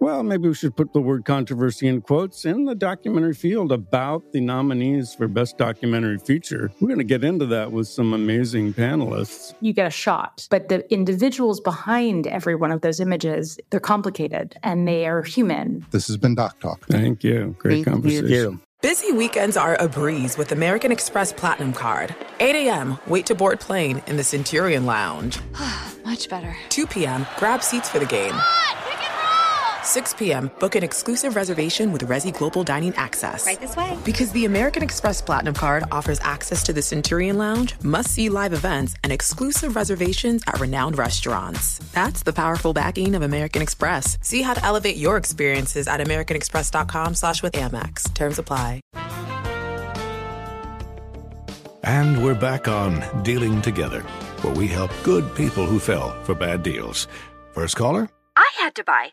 Well, maybe we should put the word controversy in quotes in the documentary field about the nominees for Best Documentary Feature. We're going to get into that with some amazing panelists. You get a shot, but the individuals behind every one of those images, they're complicated and they are human. This has been Doc Talk. Thank you. Great Thank conversation. you. Busy weekends are a breeze with American Express Platinum Card. 8 a.m., wait to board plane in the Centurion Lounge. Much better. 2 p.m., grab seats for the game. 6 p.m., book an exclusive reservation with Resi Global Dining Access. Right this way. Because the American Express Platinum Card offers access to the Centurion Lounge, must see live events, and exclusive reservations at renowned restaurants. That's the powerful backing of American Express. See how to elevate your experiences at AmericanExpress.com slash with Amex. Terms apply. And we're back on Dealing Together, where we help good people who fell for bad deals. First caller? I had to buy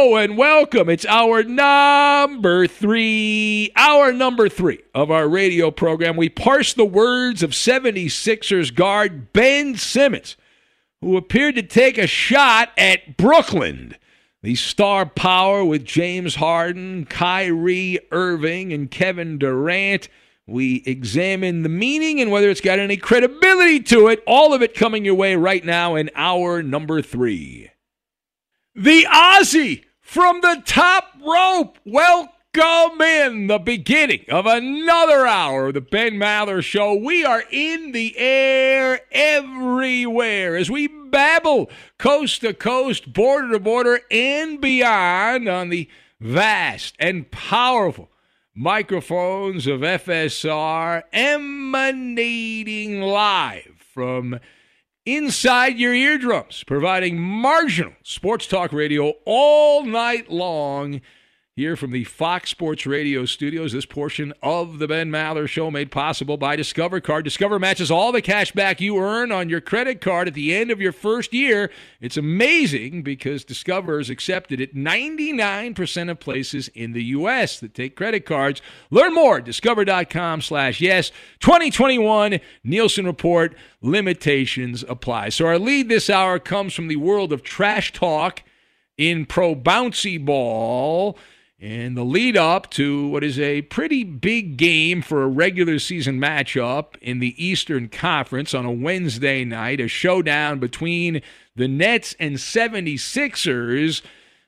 And welcome. It's hour number three, hour number three of our radio program. We parse the words of 76ers guard Ben Simmons, who appeared to take a shot at Brooklyn. The star power with James Harden, Kyrie Irving, and Kevin Durant. We examine the meaning and whether it's got any credibility to it. All of it coming your way right now in hour number three. The Aussie from the top rope. Welcome in the beginning of another hour of the Ben Maller Show. We are in the air everywhere as we babble coast to coast, border to border, and beyond on the vast and powerful microphones of FSR emanating live from inside your eardrums, providing marginal sports talk radio all night long. Here from the Fox Sports Radio studios. This portion of the Ben Maller Show made possible by Discover Card. Discover matches all the cash back you earn on your credit card at the end of your first year. It's amazing because Discover is accepted at 99% of places in the U.S. that take credit cards. Learn more discover.com slash yes. 2021 Nielsen Report limitations apply. So our lead this hour comes from the world of trash talk in pro bouncy ball. And the lead up to what is a pretty big game for a regular season matchup in the Eastern Conference on a Wednesday night, a showdown between the Nets and 76ers.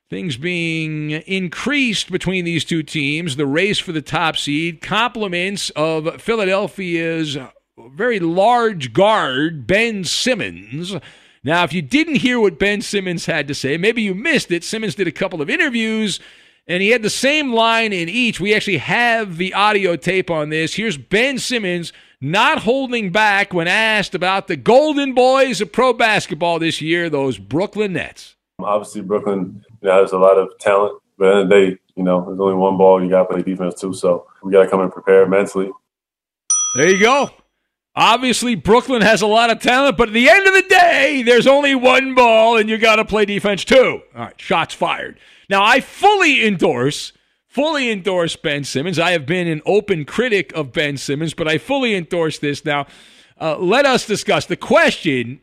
Things being increased between these two teams, the race for the top seed, compliments of Philadelphia's very large guard, Ben Simmons. Now, if you didn't hear what Ben Simmons had to say, maybe you missed it. Simmons did a couple of interviews and he had the same line in each. We actually have the audio tape on this. Here's Ben Simmons not holding back when asked about the Golden Boys of pro basketball this year, those Brooklyn Nets. Obviously, Brooklyn you know, has a lot of talent, but at the end of the day, you know, there's only one ball. You got to play defense too, so we got to come in prepared mentally. There you go. Obviously, Brooklyn has a lot of talent, but at the end of the day, there's only one ball, and you got to play defense too. All right, shots fired. Now, I fully endorse, fully endorse Ben Simmons. I have been an open critic of Ben Simmons, but I fully endorse this. Now, uh, let us discuss the question,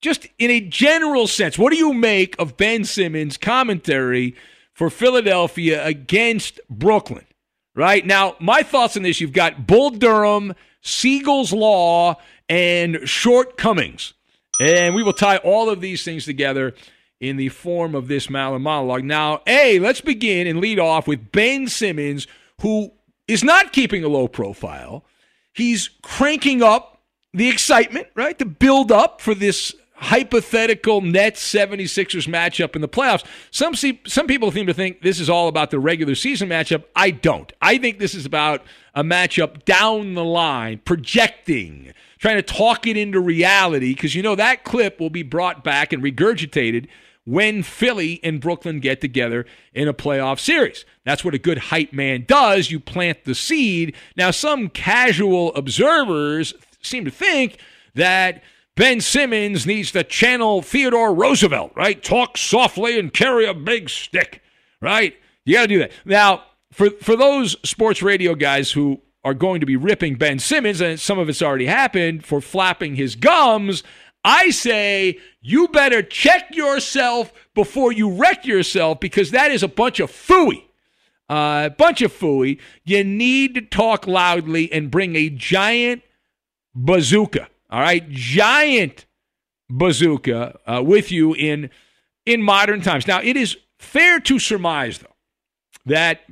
just in a general sense. What do you make of Ben Simmons' commentary for Philadelphia against Brooklyn? Right now, my thoughts on this: you've got Bull Durham, Segal's Law, and shortcomings, and we will tie all of these things together in the form of this Maller monologue. Now, A, let's begin and lead off with Ben Simmons, who is not keeping a low profile. He's cranking up the excitement, right? To build up for this hypothetical Nets 76ers matchup in the playoffs. Some see, some people seem to think this is all about the regular season matchup. I don't. I think this is about a matchup down the line, projecting, trying to talk it into reality because you know that clip will be brought back and regurgitated when Philly and Brooklyn get together in a playoff series. That's what a good hype man does. You plant the seed. Now, some casual observers seem to think that Ben Simmons needs to channel Theodore Roosevelt, right? Talk softly and carry a big stick, right? You got to do that. Now, for, for those sports radio guys who are going to be ripping Ben Simmons, and some of it's already happened, for flapping his gums, I say you better check yourself before you wreck yourself because that is a bunch of fooey. A uh, bunch of fooey. You need to talk loudly and bring a giant bazooka. All right, giant bazooka uh, with you in in modern times. Now, it is fair to surmise though that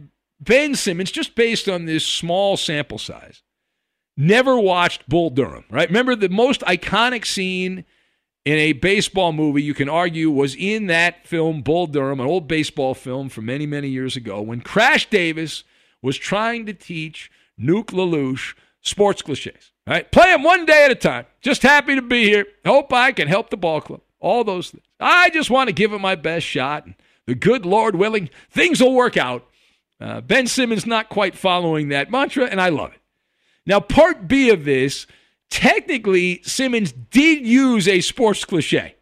Ben Simmons, just based on this small sample size, never watched Bull Durham, right? Remember the most iconic scene in a baseball movie you can argue was in that film Bull Durham, an old baseball film from many, many years ago, when Crash Davis was trying to teach Nuke LaLoosh sports cliches. Right? Play them one day at a time. Just happy to be here. Hope I can help the ball club. All those things. I just want to give it my best shot. And the good Lord willing, things will work out. Uh, ben Simmons not quite following that mantra, and I love it. Now, part B of this, technically, Simmons did use a sports cliche,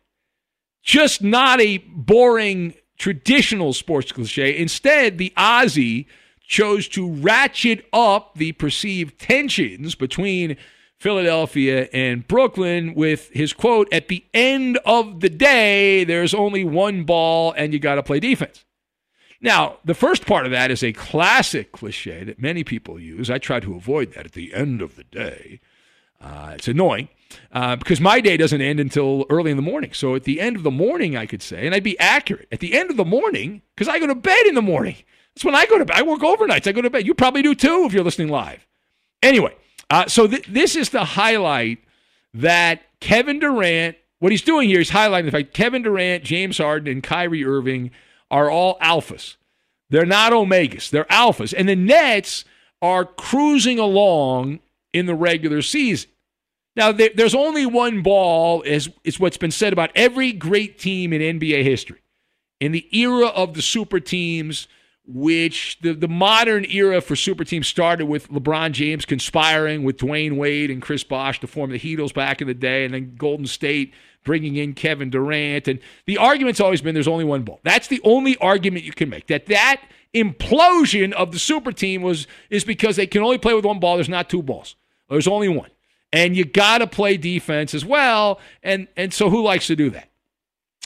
just not a boring traditional sports cliche. Instead, the Aussie chose to ratchet up the perceived tensions between Philadelphia and Brooklyn with his quote At the end of the day, there's only one ball and you got to play defense. Now, the first part of that is a classic cliche that many people use. I try to avoid that at the end of the day. Uh, it's annoying uh, because my day doesn't end until early in the morning. So at the end of the morning, I could say, and I'd be accurate, at the end of the morning, because I go to bed in the morning. That's when I go to bed. I work overnights. I go to bed. You probably do too if you're listening live. Anyway, uh, so th- this is the highlight that Kevin Durant, what he's doing here is highlighting the fact Kevin Durant, James Harden, and Kyrie Irving – are all alphas. They're not omegas, they're alphas. And the Nets are cruising along in the regular season. Now, there's only one ball, is, is what's been said about every great team in NBA history. In the era of the super teams, which the, the modern era for super teams started with LeBron James conspiring with Dwyane Wade and Chris Bosh to form the Heatles back in the day, and then Golden State bringing in Kevin Durant. And the argument's always been there's only one ball. That's the only argument you can make. That that implosion of the super team was is because they can only play with one ball. There's not two balls. There's only one. And you got to play defense as well. And and so who likes to do that?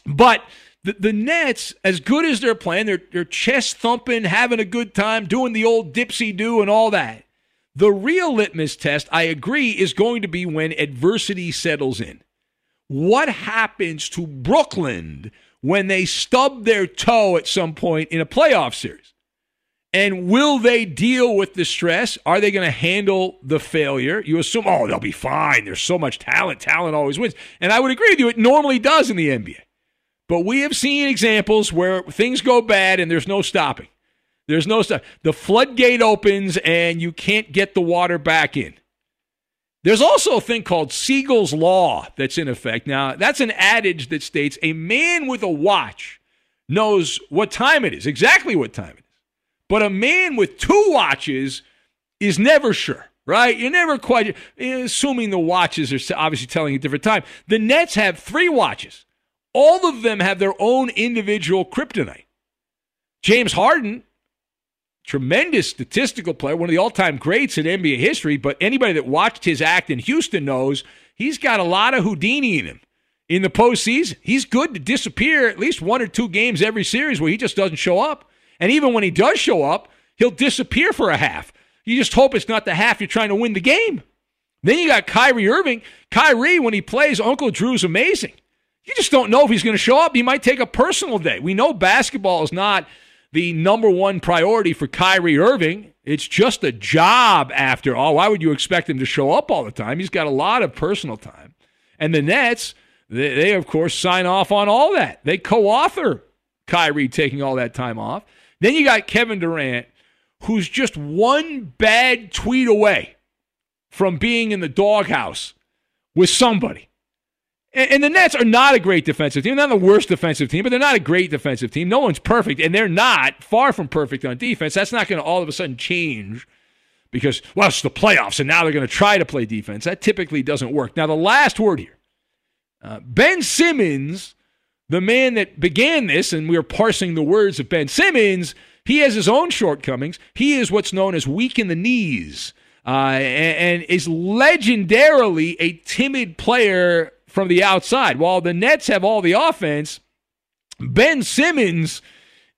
But the, the Nets, as good as they're playing, they're, they're chest thumping, having a good time, doing the old dipsy do and all that. The real litmus test, I agree, is going to be when adversity settles in. What happens to Brooklyn when they stub their toe at some point in a playoff series? And will they deal with the stress? Are they going to handle the failure? You assume, oh, they'll be fine. There's so much talent. Talent always wins. And I would agree with you. It normally does in the NBA. But we have seen examples where things go bad and there's no stopping. There's no stop. The floodgate opens and you can't get the water back in. There's also a thing called Segal's Law that's in effect. Now, that's an adage that states a man with a watch knows what time it is, exactly what time it is. But a man with two watches is never sure, right? You're never quite eh, assuming the watches are obviously telling a different time. The Nets have three watches. All of them have their own individual kryptonite. James Harden, tremendous statistical player, one of the all time greats in NBA history, but anybody that watched his act in Houston knows he's got a lot of Houdini in him in the postseason. He's good to disappear at least one or two games every series where he just doesn't show up. And even when he does show up, he'll disappear for a half. You just hope it's not the half you're trying to win the game. Then you got Kyrie Irving. Kyrie, when he plays, Uncle Drew's amazing. You just don't know if he's going to show up. He might take a personal day. We know basketball is not the number one priority for Kyrie Irving. It's just a job after all. Why would you expect him to show up all the time? He's got a lot of personal time. And the Nets, they, they of course sign off on all that. They co author Kyrie taking all that time off. Then you got Kevin Durant, who's just one bad tweet away from being in the doghouse with somebody. And, the Nets are not a great defensive team. They're not the worst defensive team, but they're not a great defensive team. No one's perfect, and they're not far from perfect on defense. That's not going to all of a sudden change because, well, it's the playoffs, and now they're going to try to play defense. That typically doesn't work. Now, the last word here uh, Ben Simmons, the man that began this, and we are parsing the words of Ben Simmons, he has his own shortcomings. He is what's known as weak in the knees. Uh, and, and, is legendarily a timid player from the outside. While the Nets have all the offense, Ben Simmons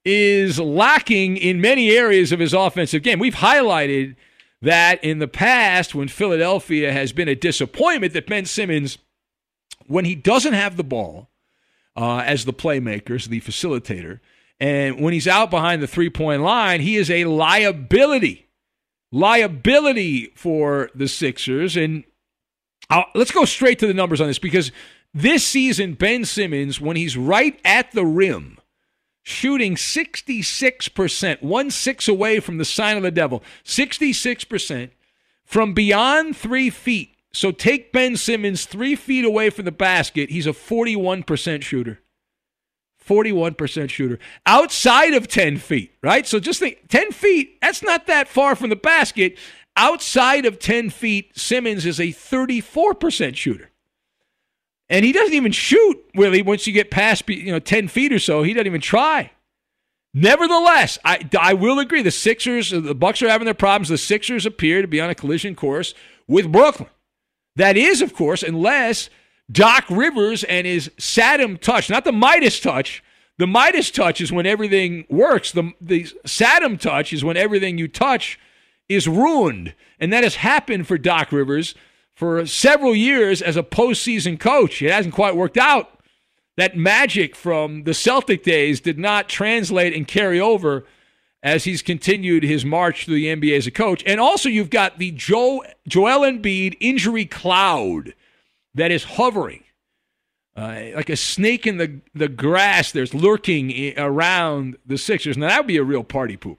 is lacking in many areas of his offensive game. We've highlighted that in the past when Philadelphia has been a disappointment that Ben Simmons, when he doesn't have the ball uh, as the playmaker, as the facilitator, and when he's out behind the three point line, he is a liability. Liability for the Sixers. And I'll, let's go straight to the numbers on this because this season, Ben Simmons, when he's right at the rim, shooting 66%, one six away from the sign of the devil, 66% from beyond three feet. So take Ben Simmons three feet away from the basket. He's a 41% shooter. 41% shooter. Outside of 10 feet, right? So just think 10 feet, that's not that far from the basket. Outside of 10 feet, Simmons is a 34% shooter. And he doesn't even shoot really once you get past you know 10 feet or so. He doesn't even try. Nevertheless, I, I will agree. The Sixers, uh, the Bucks are having their problems. The Sixers appear to be on a collision course with Brooklyn. That is, of course, unless Doc Rivers and his Saddam touch, not the Midas touch. The Midas touch is when everything works. The, the Saddam touch is when everything you touch is ruined. And that has happened for Doc Rivers for several years as a postseason coach. It hasn't quite worked out. That magic from the Celtic days did not translate and carry over as he's continued his march through the NBA as a coach. And also, you've got the Joe, Joel Embiid injury cloud that is hovering. Uh, like a snake in the, the grass, there's lurking around the Sixers. Now, that would be a real party poop.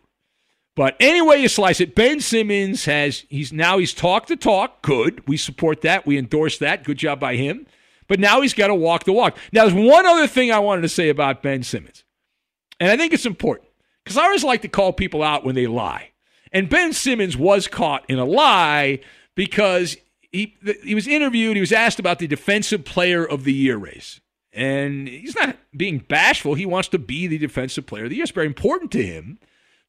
But anyway you slice it, Ben Simmons has he's now he's talked the talk. Good. We support that. We endorse that. Good job by him. But now he's got to walk the walk. Now there's one other thing I wanted to say about Ben Simmons. And I think it's important because I always like to call people out when they lie. And Ben Simmons was caught in a lie because he he was interviewed. He was asked about the Defensive Player of the Year race, and he's not being bashful. He wants to be the Defensive Player of the Year. It's very important to him.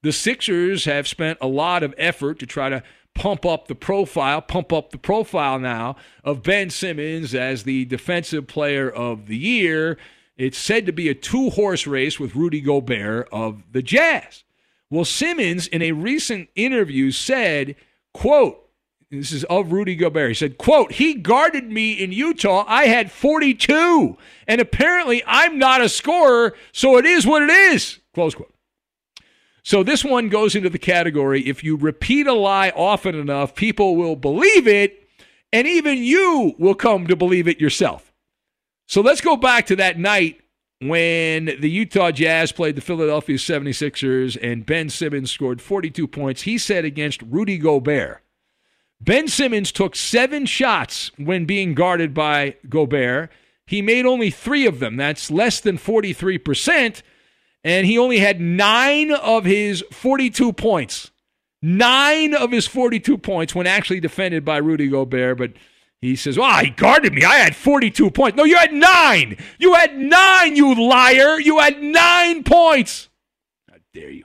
The Sixers have spent a lot of effort to try to pump up the profile, pump up the profile now of Ben Simmons as the Defensive Player of the Year. It's said to be a two horse race with Rudy Gobert of the Jazz. Well, Simmons, in a recent interview, said, quote, this is of Rudy Gobert. He said, quote, he guarded me in Utah. I had 42. And apparently I'm not a scorer, so it is what it is. Close quote. So this one goes into the category if you repeat a lie often enough, people will believe it, and even you will come to believe it yourself. So let's go back to that night when the Utah Jazz played the Philadelphia 76ers and Ben Simmons scored 42 points. He said against Rudy Gobert. Ben Simmons took seven shots when being guarded by Gobert. He made only three of them. That's less than 43%. And he only had nine of his 42 points. Nine of his 42 points when actually defended by Rudy Gobert. But he says, Well, he guarded me. I had 42 points. No, you had nine. You had nine, you liar. You had nine points. How dare you?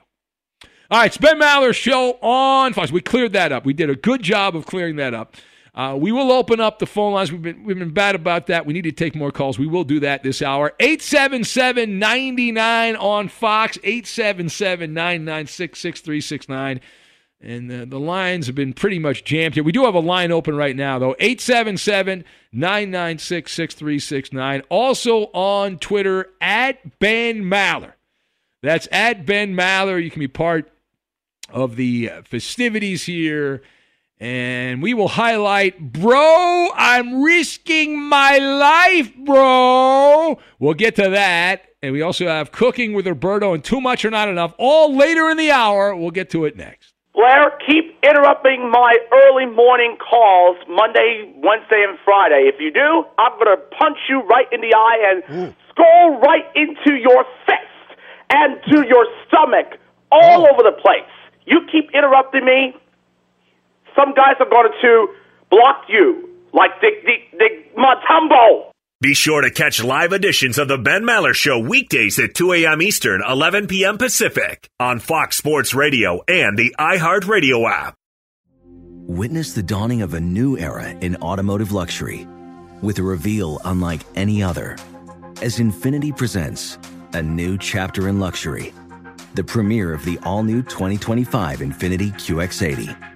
All right, it's Ben Maller's show on Fox. We cleared that up. We did a good job of clearing that up. Uh, we will open up the phone lines. We've been, we've been bad about that. We need to take more calls. We will do that this hour. 877 99 on Fox, 877 996 6369. And uh, the lines have been pretty much jammed here. We do have a line open right now, though 877 996 6369. Also on Twitter, at Ben Maller. That's at Ben Maller. You can be part of the uh, festivities here and we will highlight, bro, I'm risking my life, bro. We'll get to that. And we also have cooking with Roberto and too much or not enough, all later in the hour. We'll get to it next. Blair, keep interrupting my early morning calls Monday, Wednesday, and Friday. If you do, I'm going to punch you right in the eye and mm. skull right into your fist and to your stomach, all oh. over the place. You keep interrupting me, some guys are going to block you, like the, the, the Mutombo. Be sure to catch live editions of the Ben Maller Show weekdays at 2 a.m. Eastern, 11 p.m. Pacific on Fox Sports Radio and the iHeartRadio app. Witness the dawning of a new era in automotive luxury with a reveal unlike any other as Infiniti presents a new chapter in luxury, the premiere of the all new 2025 Infiniti QX80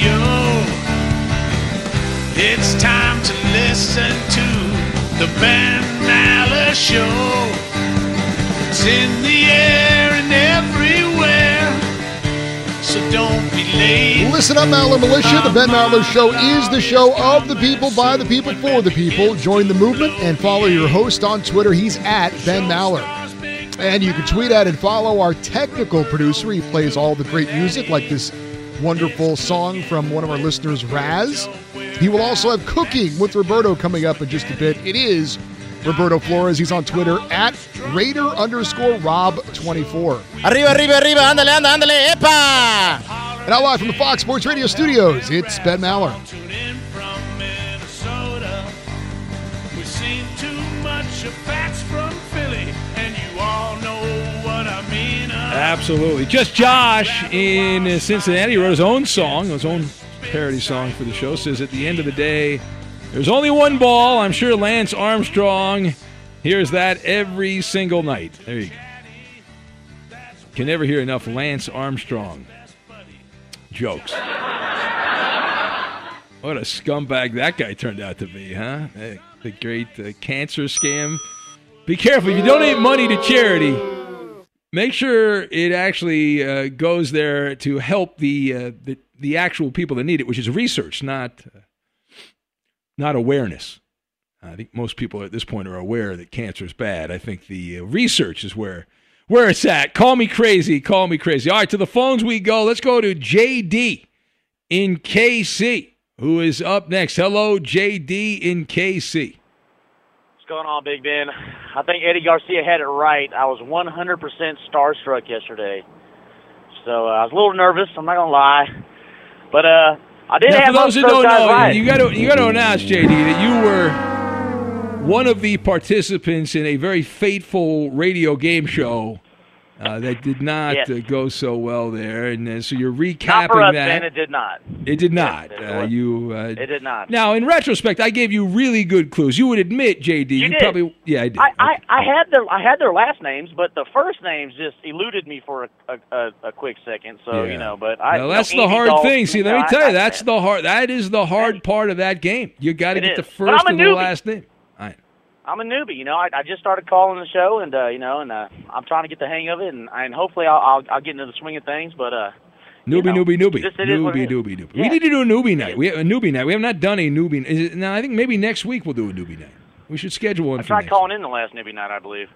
It's time to listen to the Ben Maller Show. It's in the air and everywhere, so don't be late. Listen up, Maller Militia. The Ben Maller Show is the show of the people, by the people, for the people. Join the movement and follow your host on Twitter. He's at Ben Maller. And you can tweet at and follow our technical producer. He plays all the great music, like this wonderful song from one of our listeners, Raz. He will also have cooking with Roberto coming up in just a bit. It is Roberto Flores. He's on Twitter at Raider underscore Rob24. Arriba, arriba, arriba, ándale, anda, ándale, epa! And now live from the Fox Sports Radio studios, it's Ben Maller. We've seen too much of facts from Absolutely. Just Josh in Cincinnati wrote his own song, his own parody song for the show. Says at the end of the day, there's only one ball. I'm sure Lance Armstrong hears that every single night. There you go. Can never hear enough Lance Armstrong jokes. What a scumbag that guy turned out to be, huh? The great uh, cancer scam. Be careful. If you donate money to charity, make sure it actually uh, goes there to help the, uh, the the actual people that need it, which is research, not uh, not awareness. I think most people at this point are aware that cancer is bad. I think the uh, research is where where it's at. Call me crazy. Call me crazy. All right, to the phones we go. Let's go to JD in KC, who is up next. Hello, JD in KC. Going on, Big Ben? I think Eddie Garcia had it right. I was 100% starstruck yesterday. So uh, I was a little nervous, I'm not going to lie. But uh, I did Now, have for those who don't know, right. you got to you got to announce, JD, that you were one of the participants in a very fateful radio game show uh, that did not Yes. uh, go so well there, and uh, so you're recapping Not for us, that. Ben. It did not. It did not. it uh, you. Uh, It did not. Now, in retrospect, I gave you really good clues. You would admit, JD, you, did. probably. Yeah, I did. I, I, I had their I had their last names, but the first names just eluded me for a a, a, a quick second. So Yeah. you know, but I you know, that's the hard thing. See, let me tell you, I- that's the hard. That is the hard part of that game. You got to get the is. But first and the last name. I'm a newbie, you know. I, I just started calling the show, and uh, you know, and uh, I'm trying to get the hang of it, and, and hopefully I'll, I'll I'll get into the swing of things. But uh, Newbie, know, newbie, newbie, just it is what newbie, newbie, newbie. We need to do a newbie night. We have a newbie night. We have not done a newbie. Is it, now I think maybe next week we'll do a newbie night. We should schedule one I tried calling in the last newbie night, I believe.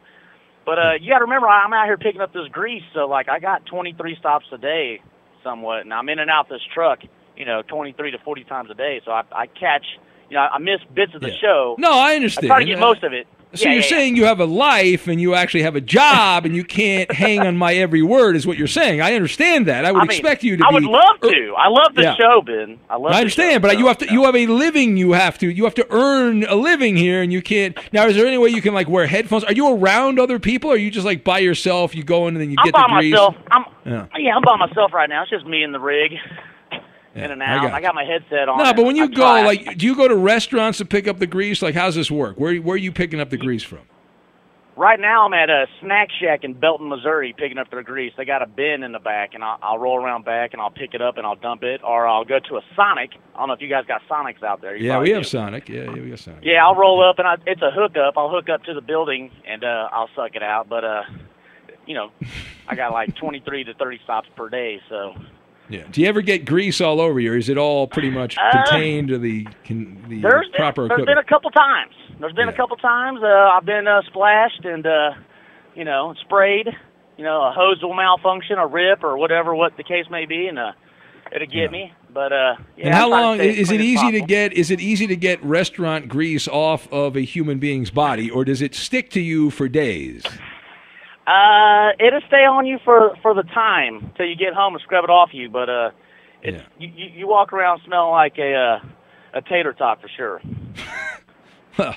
But uh, you got to remember, I'm out here picking up this grease, so like I got 23 stops a day, somewhat, and I'm in and out this truck, you know, 23 to 40 times a day. So I, I catch, you know, I miss bits of the show. No, I understand. I try to get Uh, most of it. So Yeah, you're yeah, saying you have a life and you actually have a job and you can't hang on my every word, is what you're saying. I understand that. I would I mean, expect you to I be. would love to. I love the Yeah. show, Ben. I love. I understand, but you have to. You have a living. You have to. You have to earn a living here, and you can't. Now, is there any way you can like wear headphones? Are you around other people? Or are you just like by yourself? You go in and then you I'm get by the grease. myself. I'm Yeah. yeah, I'm by myself right now. It's just me and the rig. In and I out. got I got, my headset on. No, but when you I go, try. like, do you go to restaurants to pick up the grease? Like, how's this work? Where where are you picking up the grease from? right now, I'm at a snack shack in Belton, Missouri, picking up their grease. They got a bin in the back, and I'll, I'll roll around back and I'll pick it up and I'll dump it, or I'll go to a Sonic. I don't know if you guys got Sonics out there. You Yeah, we have do. Sonic. Yeah, yeah, we got Sonic. Yeah, I'll roll up and I, it's a hookup. I'll hook up to the building and uh, I'll suck it out. But uh, you know, I got like 23 to 30 stops per day, so Yeah. Do you ever get grease all over you, or is it all pretty much Uh, contained to the con, the there's been, proper there's equipment? been a couple times. There's been a couple times uh, I've been uh, splashed and uh, you know sprayed. You know, a hose will malfunction, a rip, or whatever, what the case may be, and uh, it'll get me. But uh, yeah, and how I'm trying to long is it easy to get? Is it easy to get restaurant grease off of a human being's body, or does it stick to you for days? Uh, it'll stay on you for for the time till you get home and scrub it off you. But uh, it's you, you you walk around smelling like a uh, a tater tot for sure. Well,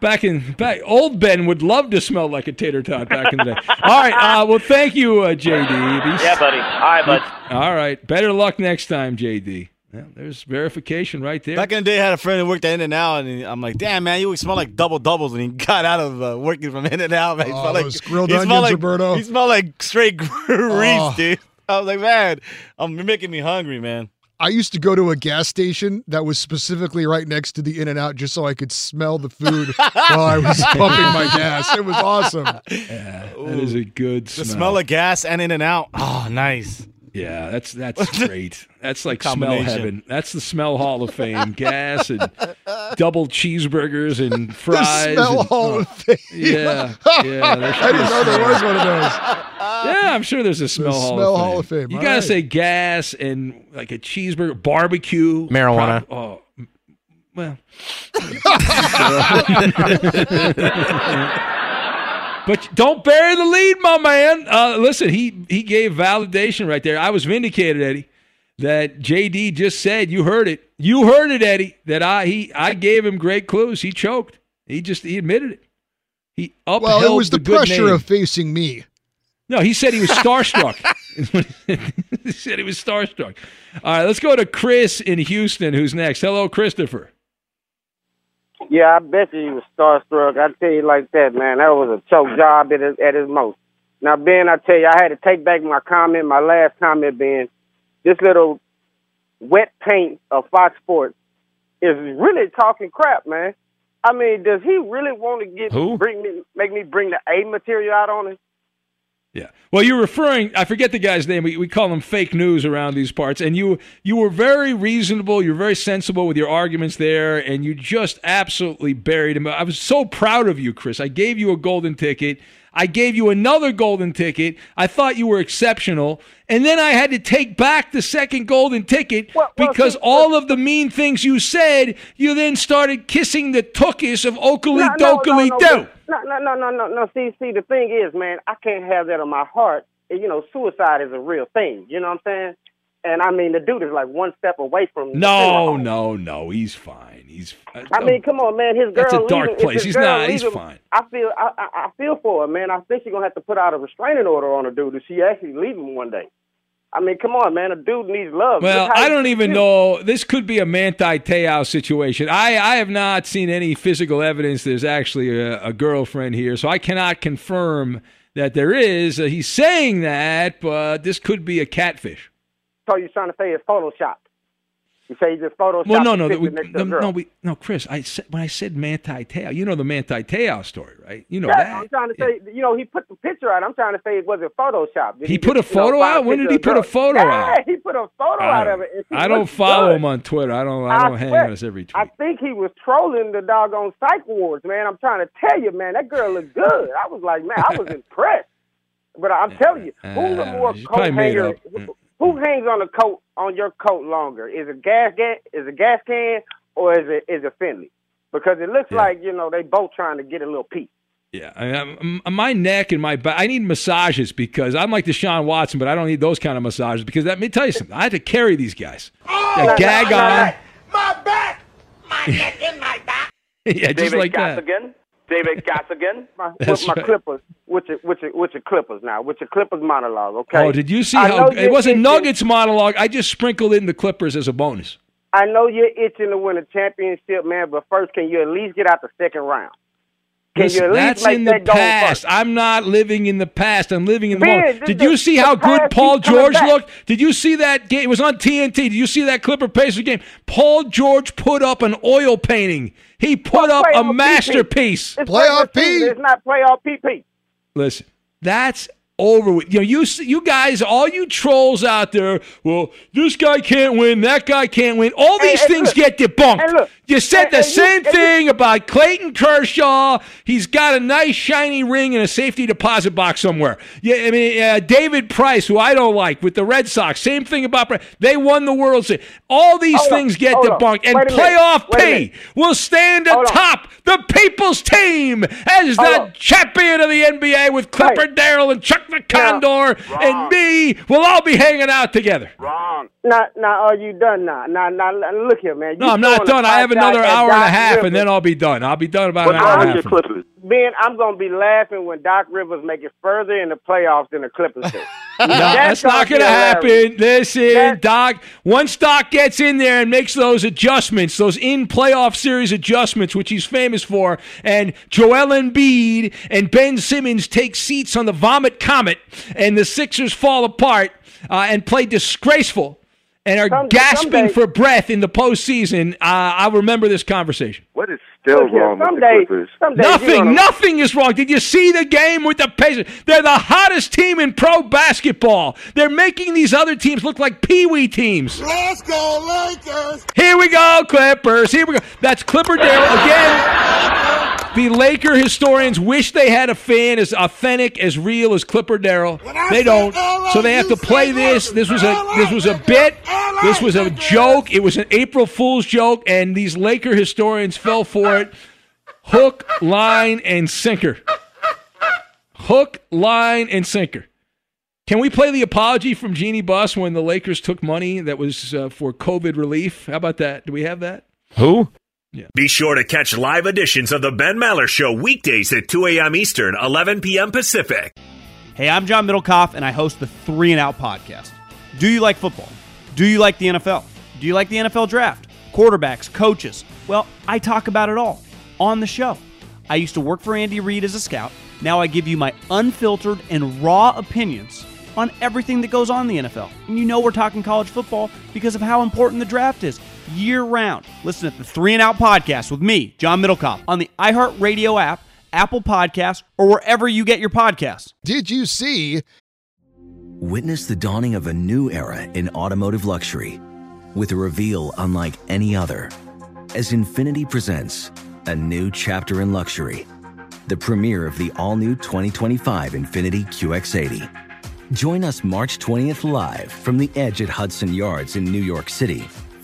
back in back, old Ben would love to smell like a tater tot back in the day. All right. Uh, well, thank you, uh, JD. Yeah, buddy. All right, bud. All right. Better luck next time, JD. Yeah, there's verification right there. Back in the day, I had a friend who worked at In and Out, and I'm like, "Damn, man, you smell like double doubles." And he got out of uh, working from In and Out, man. He Oh, smelled like those grilled he smelled onions, like, Roberto. He smelled like straight grease, Oh. dude. I was like, man, um, you're making me hungry, man. I used to go to a gas station that was specifically right next to the In and Out just so I could smell the food while I was pumping my gas. It was awesome. Yeah, that is a good smell. The smell. smell of gas and In and Out. Oh, nice. Yeah, that's that's great. That's like smell heaven. That's the smell hall of fame. Gas and double cheeseburgers and fries. smell and- hall oh, of fame. Yeah, yeah. I didn't know there was one of those. Yeah, I'm sure there's a smell, hall, smell of hall of fame. fame. You All gotta right. say gas and like a cheeseburger, barbecue, Marijuana. Prop- oh, well. But don't bury the lead, my man. Uh, listen, he he gave validation right there. I was vindicated, Eddie. That JD just said. You heard it. You heard it, Eddie. That I he I gave him great clues. He choked. He just he admitted it. He upheld Well, it was the, good pressure name. of facing me. No, he said he was starstruck. he said he was starstruck. All right, let's go to Chris in Houston, who's next. Hello, Christopher. Yeah, I bet you he was starstruck. I tell you like that, man. That was a choke job at his, at his most. Now, Ben, I tell you, I had to take back my comment, my last comment, Ben. This little wet paint of Fox Sports is really talking crap, man. I mean, does he really want to get Who? bring me make me bring the A material out on him? Yeah. Well, you're referring. I forget the guy's name. We, we call him fake news around these parts. And you you were very reasonable. You're very sensible with your arguments there, and you just absolutely buried him. I was so proud of you, Chris. I gave you a golden ticket. I gave you another golden ticket. I thought you were exceptional. And then I had to take back the second golden ticket because all of the mean things you said, you then started kissing the tookies of Oakley No, no, Dokley no, Do. No, no, no, no, no, no. See, see, the thing is, man, I can't have that on my heart. You know, suicide is a real thing. You know what I'm saying? And I mean, the dude is like one step away from. No, no, no. He's fine. He's. uh, I mean, come on, man. His girl. That's a dark leaving- place. He's not- he's fine. I feel. I, I, I feel for her, man. I think she's gonna have to put out a restraining order on a dude if she actually leave him one day. I mean, come on, man. A dude needs love. Well, I don't even know. This could be a Manti Te'o situation. I, I have not seen any physical evidence there's actually a, a girlfriend here, so I cannot confirm that there is. Uh, he's saying that, but this could be a catfish. So you're trying to say it's Photoshop? You say you just Photoshop? Well, no, no, that we, no, the no, we, no, Chris. I said when I said Manti Te'o, you know the Manti Te'o story, right? You know yeah, that. I'm trying to say, you know, he put the picture out. I'm trying to say it wasn't Photoshop. Did He put just, a you know, photo out? When did he put a photo yeah, out? he put a photo I out of it. I don't follow good. him on Twitter. I don't. I don't hang swear, on us every tweet. I think he was trolling the doggone psych wards, man. I'm trying to tell you, man, that girl looked good. I was like, man, I was impressed. But I'm telling you, who's a Uh, more she's coat probably made hanger? up. Who, who hangs on the coat on your coat longer? Is it gas can? Is it gas can or is it is it Finley? Because it looks like you know they both trying to get a little piece. Yeah, I mean, my neck and my back. I need massages because I'm like Deshaun Watson, but I don't need those kind of massages because let me tell you something. I had to carry these guys. Oh, gag on. My back, my neck, and my back. yeah, just David like that. Gassigan. David Gassigan. My, That's with my right. Clippers, with your, with your, with your Clippers now, with your Clippers monologue. Okay. Oh, did you see I how it you're wasn't itching- Nuggets monologue? I just sprinkled in the Clippers as a bonus. I know you're itching to win a championship, man. But first, can you at least get out the second round? Can Listen, you at least that's make in the that goal past. first? I'm not living in the past. I'm living in the Man, moment. Did you see how good Paul George looked? Did you see that game? It was on TNT. Did you see that Clipper Pacers game? Paul George put up an oil painting. He put up a masterpiece. It's regular season. It's not playoff PP. Listen, that's over with. You know, you you guys, all you trolls out there. Well, this guy can't win. That guy can't win. All Hey, these hey, things look. get debunked. Hey, look. You said the same you- thing about Clayton Kershaw. He's got a nice shiny ring in a safety deposit box somewhere. Yeah, I mean uh, David Price, who I don't like with the Red Sox. Same thing about Price. They won the World Series. All these Hold on, things get debunked, and Wait a minute, playoff P will stand atop the people's team as the on. champion of the NBA with Clipper Darrell and Chuck the Condor and me. We'll all be hanging out together. Wrong. Now, now, are you done now? Now, now, look here, man. You No, I'm not done. I have five another shot hour and a half, Rivers. and then I'll be done. I'll be done about What an hour and a half. is Ben, I'm gonna be laughing when Doc Rivers make it further in the playoffs than the Clippers do. No, that's not going to happen. Listen, Doc. Once Doc gets in there and makes those adjustments, those in playoff series adjustments, which he's famous for, and Joel Embiid and Ben Simmons take seats on the vomit comet, and the Sixers fall apart uh, and play disgraceful and are Some- gasping someday- for breath in the postseason, uh, I'll remember this conversation. What is still Look here, wrong with the Clippers? someday Nothing, gonna- nothing is wrong. Did you see the game with the Pacers? They're the hottest team in pro basketball. They're making these other teams look like pee-wee teams. Let's go, Lakers! Here we go, Clippers. Here we go. That's Clipper Darrell again. The Laker historians wish they had a fan as authentic, as real as Clipper Darrell. They don't, so they have to play this. This was a this was a bit. This was a joke. It was an April Fool's joke, and these Laker historians fell for it. Hook, line, and sinker. Hook, line, and sinker. Can we play the apology from Jeanie Buss when the Lakers took money that was uh, for COVID relief? How about that? Do we have that? Who? Be sure to catch live editions of the Ben Maller Show weekdays at 2 a.m. Eastern, 11 p.m. Pacific. Hey, I'm John Middlekauff, and I host the Three and Out podcast. Do you like football? Do you like the NFL? Do you like the NFL draft? Quarterbacks, coaches? Well, I talk about it all on the show. I used to work for Andy Reid as a scout. Now I give you my unfiltered and raw opinions on everything that goes on in the NFL. And you know we're talking college football because of how important the draft is year round. Listen to the Three and Out podcast with me, John Middlekauff, on the iHeartRadio app, Apple Podcasts, or wherever you get your podcasts. Did you see? Witness the dawning of a new era in automotive luxury with a reveal unlike any other as Infiniti presents a new chapter in luxury, the premiere of the all new 2025 Infiniti QX80. Join us March 20th live from the edge at Hudson Yards in New York City,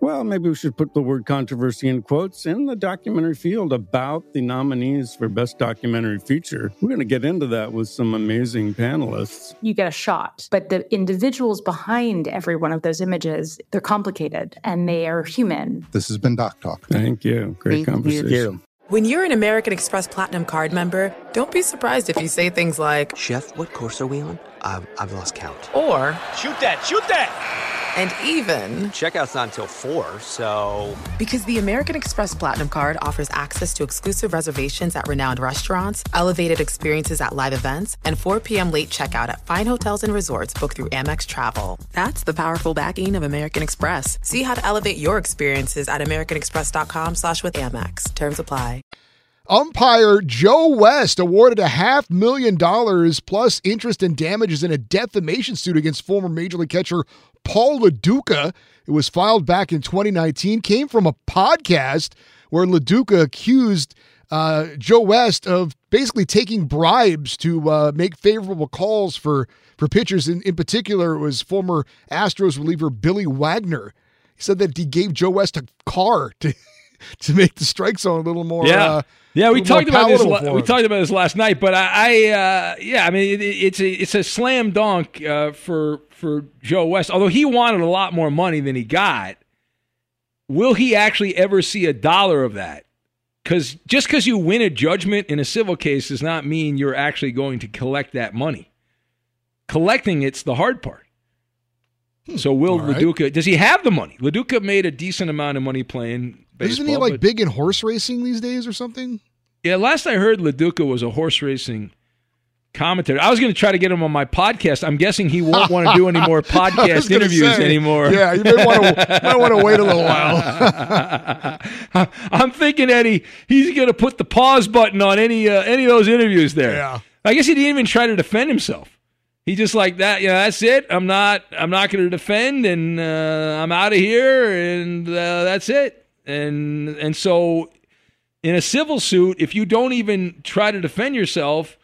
Well, maybe we should put the word controversy in quotes in the documentary field about the nominees for Best Documentary Feature. We're going to get into that with some amazing panelists. You get a shot, but the individuals behind every one of those images, they're complicated and they are human. This has been Doc Talk. Thank you. Great Thank conversation. you. When you're an American Express Platinum card member, don't be surprised if you say things like, Chef, what course are we on? I've, I've lost count. or, Shoot that, shoot that! And even, Checkout's not until 4, so. because the American Express Platinum Card offers access to exclusive reservations at renowned restaurants, elevated experiences at live events, and 4 p.m. late checkout at fine hotels and resorts booked through Amex Travel. That's the powerful backing of American Express. See how to elevate your experiences at americanexpress.com slash with Amex. Terms apply. Umpire Joe West awarded a half million dollars plus interest and damages in a defamation suit against former Major League catcher Paul Lo Duca. It was filed back in 2019, came from a podcast where Lo Duca accused uh, Joe West of basically taking bribes to uh, make favorable calls for, for pitchers. In, in particular, it was former Astros reliever Billy Wagner. He said that he gave Joe West a car to to make the strike zone a little more. Yeah, uh, yeah. We talked about this. la- We talked about this last night, but I, I uh, yeah, I mean, it, it's a it's a slam dunk uh, for for Joe West. Although he wanted a lot more money than he got, will he actually ever see a dollar of that? Because just because you win a judgment in a civil case does not mean you're actually going to collect that money. Collecting it's the hard part. So will Hmm. All right. Lo Duca? Does he have the money? Lo Duca made a decent amount of money playing baseball. Isn't he like but- big in horse racing these days or something? yeah, last I heard, Lo Duca was a horse racing commentator. I was going to try to get him on my podcast. I'm guessing he won't want to do any more podcast interviews say, anymore. Yeah, you may want to might want to wait a little while. I'm thinking Eddie, he's going to put the pause button on any uh, any of those interviews there. Yeah. I guess he didn't even try to defend himself. He just like that. Yeah, that's it. I'm not. I'm not going to defend, and uh, I'm out of here, and uh, that's it. And and so, in a civil suit, if you don't even try to defend yourself,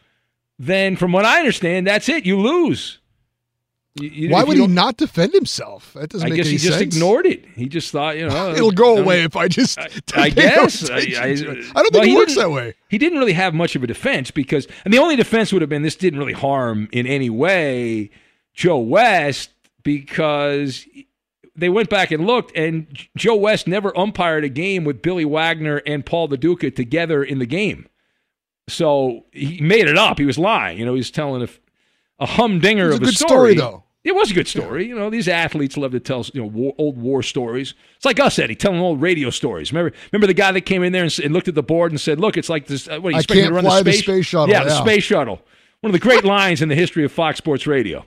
then from what I understand, that's it. You lose. You- you- Why would he don't- defend himself? That doesn't I make guess any he just sense. ignored it. He just thought, you know, It'll go away if I just. I no guess. I, I-. I don't well, think it works that way. He didn't really have much of a defense because, and the only defense would have been this didn't really harm in any way Joe West because they went back and looked, and Joe West never umpired a game with Billy Wagner and Paul Lo Duca together in the game. So he made it up. He was lying. You know, he was telling a, a humdinger a of a good story. story, though. It was a good story. You know, these athletes love to tell you know war, old war stories. It's like us, Eddie, telling old radio stories. Remember, remember the guy that came in there and, and looked at the board and said, "Look, it's like this. Uh, what are you I expecting can't to run fly the the space, space shuttle, Yeah, the space shuttle. One of the great lines in the history of Fox Sports Radio.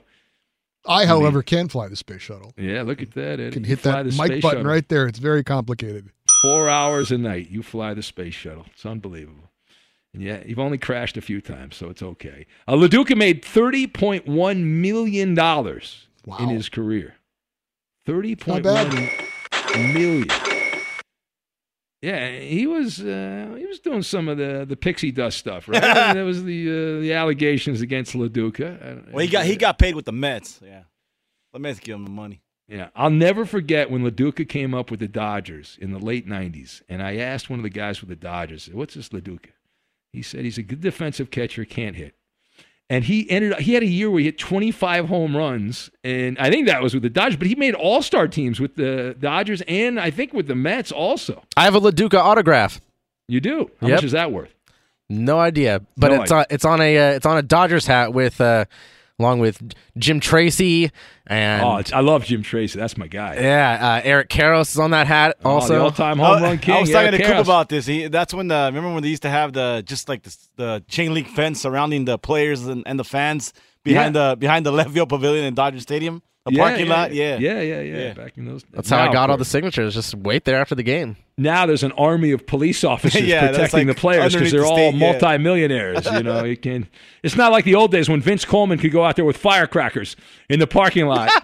I, however, can fly the space shuttle. Yeah, look at that. Eddie. Can hit that mic button shuttle. right there. It's very complicated. Four hours a night, you fly the space shuttle. It's unbelievable. And yeah, you've only crashed a few times, so it's okay. Uh, Lo Duca made thirty point one million dollars in his career. Thirty point bad. one million. Yeah, he was uh, he was doing some of the, the pixie dust stuff, right? that was the uh, the allegations against Lo Duca. Well, he got he got paid with the Mets. Yeah, the Mets give him the money. Yeah, I'll never forget when Lo Duca came up with the Dodgers in the late '90s, and I asked one of the guys with the Dodgers, "What's this Lo Duca?" He said he's a good defensive catcher, can't hit. And he ended up, he had a year where he hit 25 home runs, and I think that was with the Dodgers, but he made all star teams with the Dodgers and I think with the Mets also. I have a Lo Duca autograph. You do? How Yep. much is that worth? No idea, but No it's idea. on it's on a uh, it's on a Dodgers hat with uh, along with Jim Tracy and oh, I love Jim Tracy. That's my guy. yeah, uh, Eric Karros is on that hat Oh, also. the all-time I- home run king. I was talking Eric to Coop about this. He, that's when the remember when they used to have the just like the, the chain link fence surrounding the players and, and the fans behind the behind the left field pavilion in Dodger Stadium, the Yeah, parking yeah, lot. Yeah, yeah, yeah, yeah. Back in those. That's how I got all the signatures. Just wait there after the game. Now there's an army of police officers Yeah, protecting like the players because they're the all state, yeah. multimillionaires. You know, you can. It's not like the old days when Vince Coleman could go out there with firecrackers in the parking lot.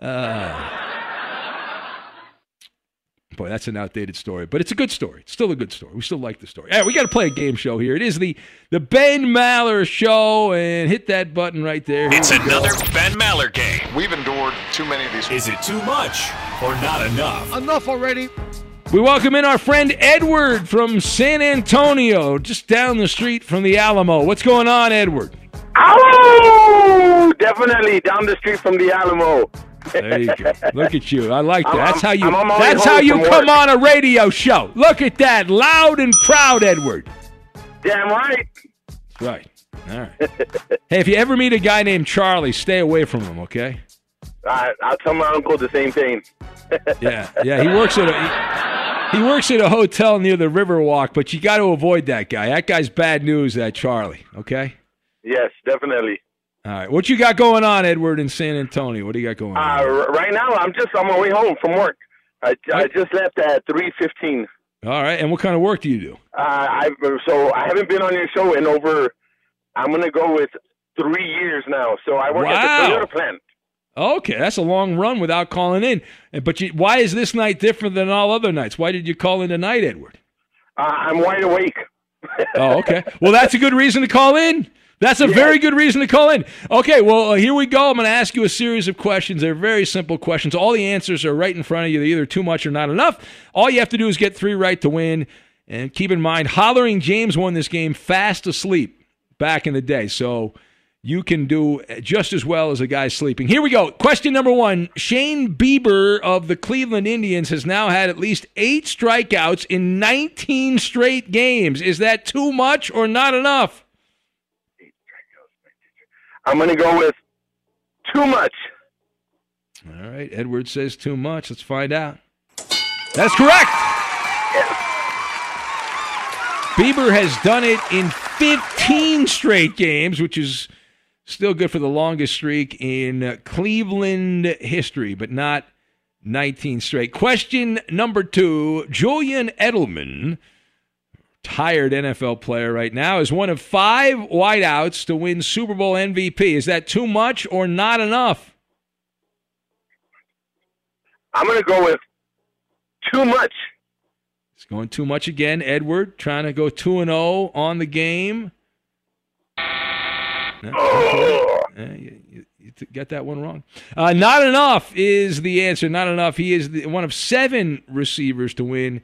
Uh, boy, that's an outdated story, but it's a good story. It's still a good story. We still like the story. All right, we got to play a game show here. It is the the Ben Maller Show, and hit that button right there. Here It's we go. another Ben Maller game. We've endured too many of these. Is it too much or not enough? Enough already. We welcome in our friend Edward from San Antonio, just down the street from the Alamo. What's going on, Edward? Oh, definitely down the street from the Alamo. There you go. Look at you. I like that. I'm- That's how you. I'm on my way That's how you come work. on a radio show. Look at that, loud and proud, Edward. Damn right. Right. All right. hey, if you ever meet a guy named Charlie, stay away from him. Okay. I, I'll tell my uncle the same thing. Yeah. Yeah. He works at a. He, he works at a hotel near the Riverwalk, but you got to avoid that guy. That guy's bad news. That Charlie. Okay. Yes, definitely. All right. What you got going on, Edward, in San Antonio? What do you got going on? Uh, right now, I'm just on my way home from work. I, I just left at three fifteen. All right. And what kind of work do you do? Uh, I've so I haven't been on your show in over. I'm gonna go with three years now. So I work Wow. at the Toyota plant. Okay, that's a long run without calling in. But you, why is this night different than all other nights? Why did you call in tonight, Edward? Uh, I'm wide awake. Oh, okay. Well, that's a good reason to call in. That's a very good reason to call in. Okay, well, uh, here we go. I'm going to ask you a series of questions. They're very simple questions. All the answers are right in front of you. They're either too much or not enough. All you have to do is get three right to win. And keep in mind, Hollering James won this game fast asleep back in the day. So you can do just as well as a guy sleeping. Here we go. Question number one Shane Bieber of the Cleveland Indians has now had at least eight strikeouts in 19 straight games. Is that too much or not enough? I'm gonna go with too much. All right. Edward says too much. Let's find out. That's correct. Bieber has done it in 15 straight games, which is still good for the longest streak in uh, Cleveland history, but not 19 straight. Question number two Julian Edelman, tired NFL player right now, is one of five wideouts to win Super Bowl MVP. Is that too much or not enough? I'm gonna go with too much. It's going too much again. Edward trying to go 2 and 0 on the game. No. Eh, you, you, you got that one wrong. Uh, not enough is the answer. Not enough. He is the, one of seven receivers to win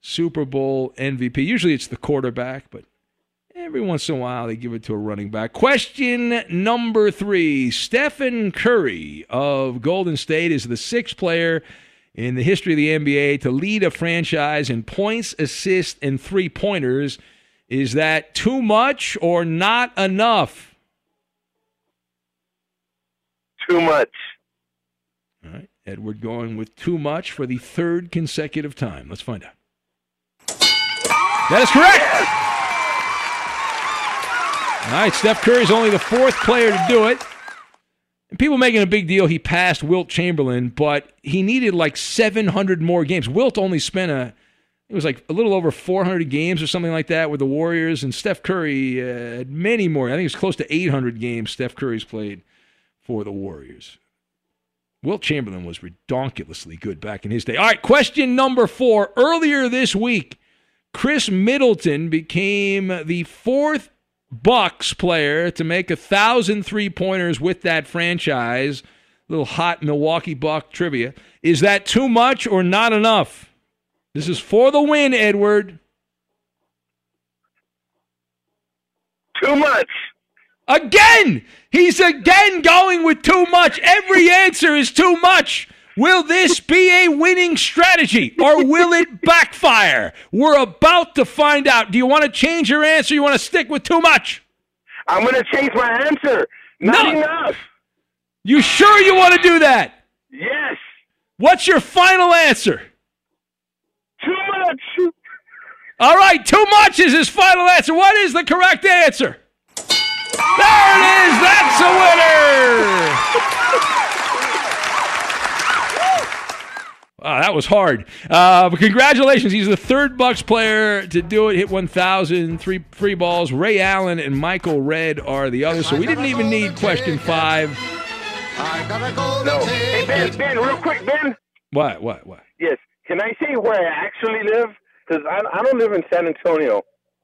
Super Bowl MVP. Usually it's the quarterback, but every once in a while they give it to a running back. Question number three Stephen Curry of Golden State is the sixth player in the history of the NBA to lead a franchise in points, assists, and three pointers. Is that too much or not enough? Too much. All right. Edward going with too much for the third consecutive time. Let's find out. That is correct. All right. Steph Curry's only the fourth player to do it. And people making a big deal he passed Wilt Chamberlain, but he needed like 700 more games. Wilt only spent a it was like a little over 400 games or something like that with the Warriors, and Steph Curry uh, had many more. I think it's close to 800 games Steph Curry's played for the Warriors. Wilt Chamberlain was redonkulously good back in his day. All right, question number four. Earlier this week, Khris Middleton became the fourth Bucks player to make a thousand three pointers with that franchise. Little hot Milwaukee Buck trivia. Is that too much or not enough? This is for the win, Edward. Too much. Again! He's again going with too much. Every answer is too much. Will this be a winning strategy or will it backfire? We're about to find out. Do you want to change your answer? You want to stick with too much? I'm going to change my answer. Not No. enough. You sure you want to do that? Yes. What's your final answer? Too much. All right, too much is his final answer. What is the correct answer? There it is. That's a winner. Wow, that was hard. Uh, but congratulations. He's the third Bucks player to do it. Hit 1,000, three free balls. Ray Allen and Michael Redd are the others. So we didn't even need question five. No. Hey, Ben, Ben, real quick, Ben. What, what, what? Yes. Can I say where I actually live? Because I, I don't live in San Antonio.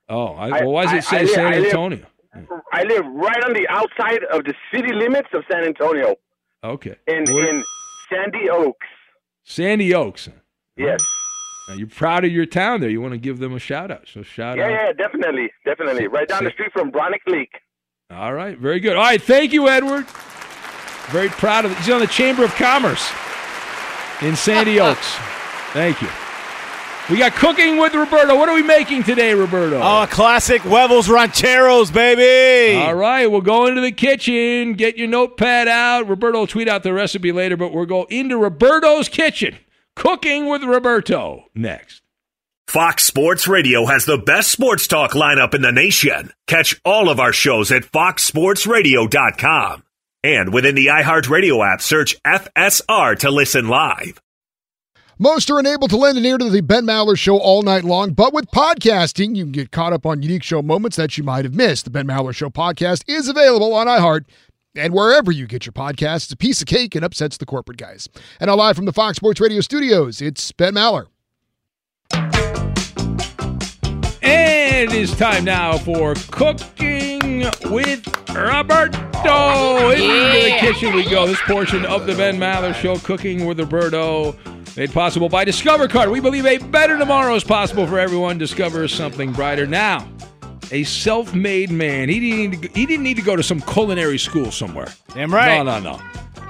Oh, I, well, why does it say I li- San live- Antonio? I live right on the outside of the city limits of San Antonio, Okay. in Where- in Sandy Oaks. Sandy Oaks. Yes. Now, you're proud of your town there. You want to give them a shout out. So shout Yeah, out. yeah, yeah, definitely, definitely. Right down the street from Braunig Lake. All right, very good. All right, thank you, Edward. Very proud of it. He's on the Chamber of Commerce in Sandy Oaks. Thank you. We got cooking with Roberto. What are we making today, Roberto? Oh, a classic huevos rancheros, baby. All right, we'll go into the kitchen. Get your notepad out. Roberto will tweet out the recipe later, but we'll go into Roberto's kitchen. Cooking with Roberto next. Fox Sports Radio has the best sports talk lineup in the nation. Catch all of our shows at foxsportsradio.com. And within the iHeartRadio app, search FSR to listen live. Most are unable to lend an ear to the Ben Maller Show all night long, but with podcasting, you can get caught up on unique show moments that you might have missed. The Ben Maller Show podcast is available on iHeart and wherever you get your podcasts. It's a piece of cake and upsets the corporate guys. And now live from the Fox Sports Radio studios, it's Ben Maller. And it is time now for cooking with Roberto. Into the kitchen we go. This portion of the Ben Maller Show, Cooking with Roberto, made possible by Discover Card. We believe a better tomorrow is possible for everyone. Discover something brighter now. A self-made man. He didn't need to, he didn't need to go to some culinary school somewhere. Damn right. No, no, no.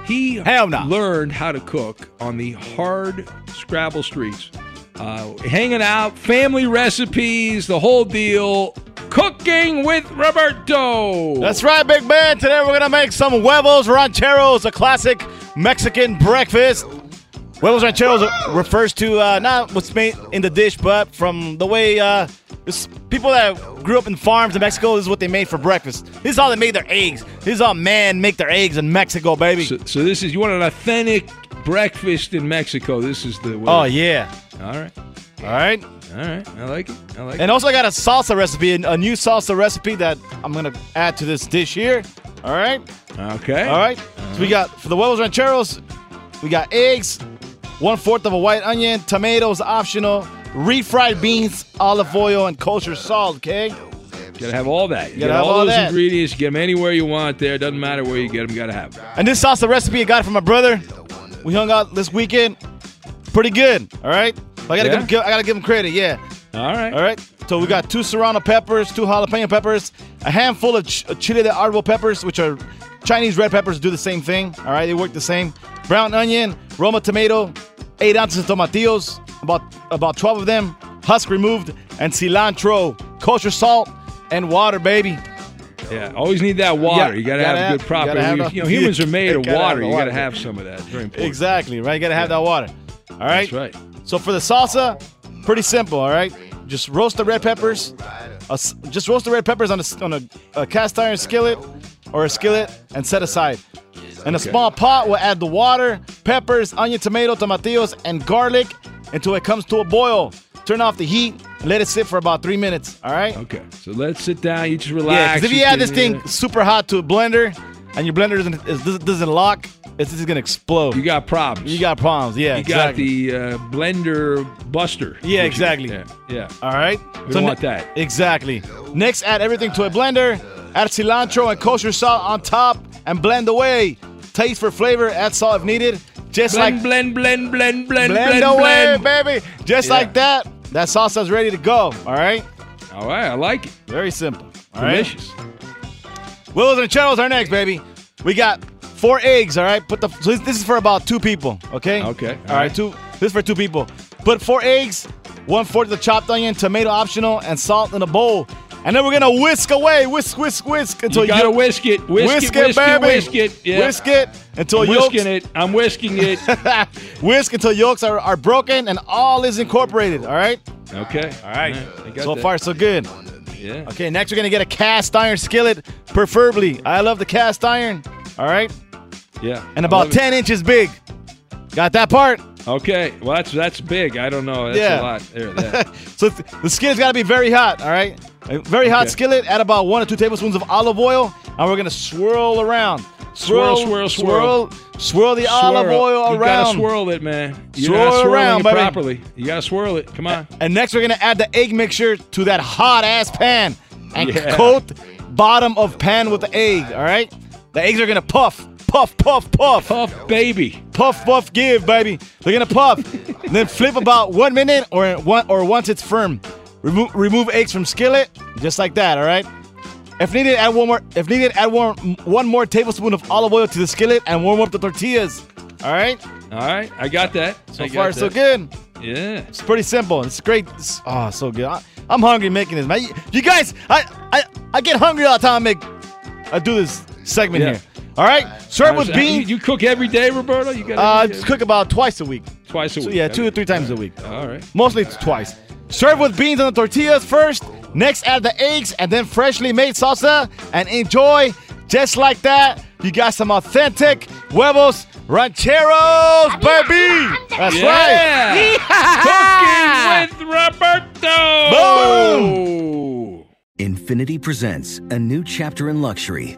He Hell no. learned how to cook on the hard Scrabble streets. Uh, hanging out, family recipes, the whole deal. Cooking with Roberto. That's right, Big man. Today we're gonna make some huevos rancheros, a classic Mexican breakfast. Huevos rancheros refers to uh, not what's made in the dish, but from the way uh, people that grew up in farms in Mexico. This is what they made for breakfast. This is how they made their eggs. This is how men make their eggs in Mexico, baby. So, so this is you want an authentic breakfast in Mexico. This is the way. Oh yeah. All right. All right. All right. I like it. I like it. And also, I got a salsa recipe, a new salsa recipe that I'm gonna add to this dish here. All right. Okay. All right. So we got for the huevos rancheros, we got eggs, one fourth of a white onion, tomatoes optional, refried beans, olive oil, and kosher salt. Okay. Gotta have all that. You Gotta have all, all those that. ingredients. You get them anywhere you want. There doesn't matter where you get them. Gotta have. 'em. And this salsa recipe I got from my brother. We hung out this weekend. Pretty good. All right. I gotta Yeah? give, I gotta give him credit. Yeah. All right. All right. So we got two serrano peppers, two jalapeno peppers, a handful of ch- uh, chile de árbol peppers, which are Chinese red peppers. Do the same thing. All right. They work the same. Brown onion, Roma tomato, eight ounces of tomatillos, about about twelve of them, husk removed, and cilantro, kosher salt, and water, baby. Yeah. Always need that water. Yeah, you gotta, gotta have, have- good proper. have you, you know, humans are made of water. You gotta have some of that. It's very important. Exactly, right? You gotta have that water. All right? That's right. So for the salsa, pretty simple, all right? Just roast the red peppers. s- just roast the red peppers on a, on a, a cast iron skillet or a skillet and set aside. In a Okay. small pot, we'll add the water, peppers, onion, tomato, tomatillos, and garlic until it comes to a boil. Turn off the heat let it sit for about three minutes, all right? Okay. So let's sit down. You just relax. Yeah, because if you you add this thing uh, super hot to a blender and your blender doesn't, doesn't, lock, it's just gonna explode. You got problems. You got problems, yeah. you exactly. got the uh, blender buster. Yeah, exactly. Yeah. yeah. All right. We don't ne- want that. Exactly. Next, add everything to a blender. Add cilantro and kosher salt on top and blend away. taste for flavor, add salt if needed. Just blend, like blend, blend, blend, blend, blend blend, away, blend. baby. Just Yeah. like that. That salsa's ready to go. All right. All right, I like it. Very simple. All right? Delicious. Huevos rancheros are next, baby. We got four eggs. All right. Put the. So this, this is for about two people. Okay. Okay, All right. Two. This is for two people. Put four eggs, one fourth of the chopped onion, tomato optional, and salt in a bowl. And then we're gonna whisk away, whisk, whisk, whisk until You gotta whisk it, whisk, it, whisk baby. whisk it. Yeah. Whisk it until I'm yolks. whisking it. I'm whisking it. whisk until yolks are, are broken and all is incorporated. All right. Okay. All right. I got So that. far, so good. Yeah. Okay, next we're gonna get a cast iron skillet, preferably. I love the cast iron. All right, Yeah. and about love it. ten inches big. Got that part? Okay. Well, that's that's big. I don't know. That's Yeah. a lot. There. So th- the skillet's got to be very hot. All right, a very hot Okay. skillet. Add about one or two tablespoons of olive oil, and we're gonna swirl around. Swirl, swirl, swirl, swirl the olive Swirl. oil You around. gotta swirl it, man. You're Swirl around, it baby. properly. You gotta swirl it. Come on. And next, we're gonna add the egg mixture to that hot ass pan and Yeah. coat bottom of pan with the egg. All right, the eggs are gonna puff, puff, puff, puff, puff, baby, puff, puff, give, baby. They're gonna puff, and then flip about one minute or one or once it's firm. Remove remove eggs from skillet, just like that. All right. If needed, add one more. If needed, add one one more tablespoon of olive oil to the skillet and warm up the tortillas. All right. All right. I got that. So I far, so good. Yeah. It's pretty simple. It's great. It's, oh, so good. I, I'm hungry making this, man. You, you guys, I, I I get hungry all the time. I make I do this segment Yeah. here. All right. Serve with so you- beans. You, cook every day, Roberto? You got Uh, just cook about twice a week. twice a So week. yeah, two or three times a week. All right. Mostly it's twice. Serve with beans on the tortillas first. Next, add the eggs and then freshly made salsa and enjoy. Just like that, you got some authentic huevos rancheros, baby. That's Yeah. right. Cooking with Roberto. Boom. Infiniti presents a new chapter in luxury,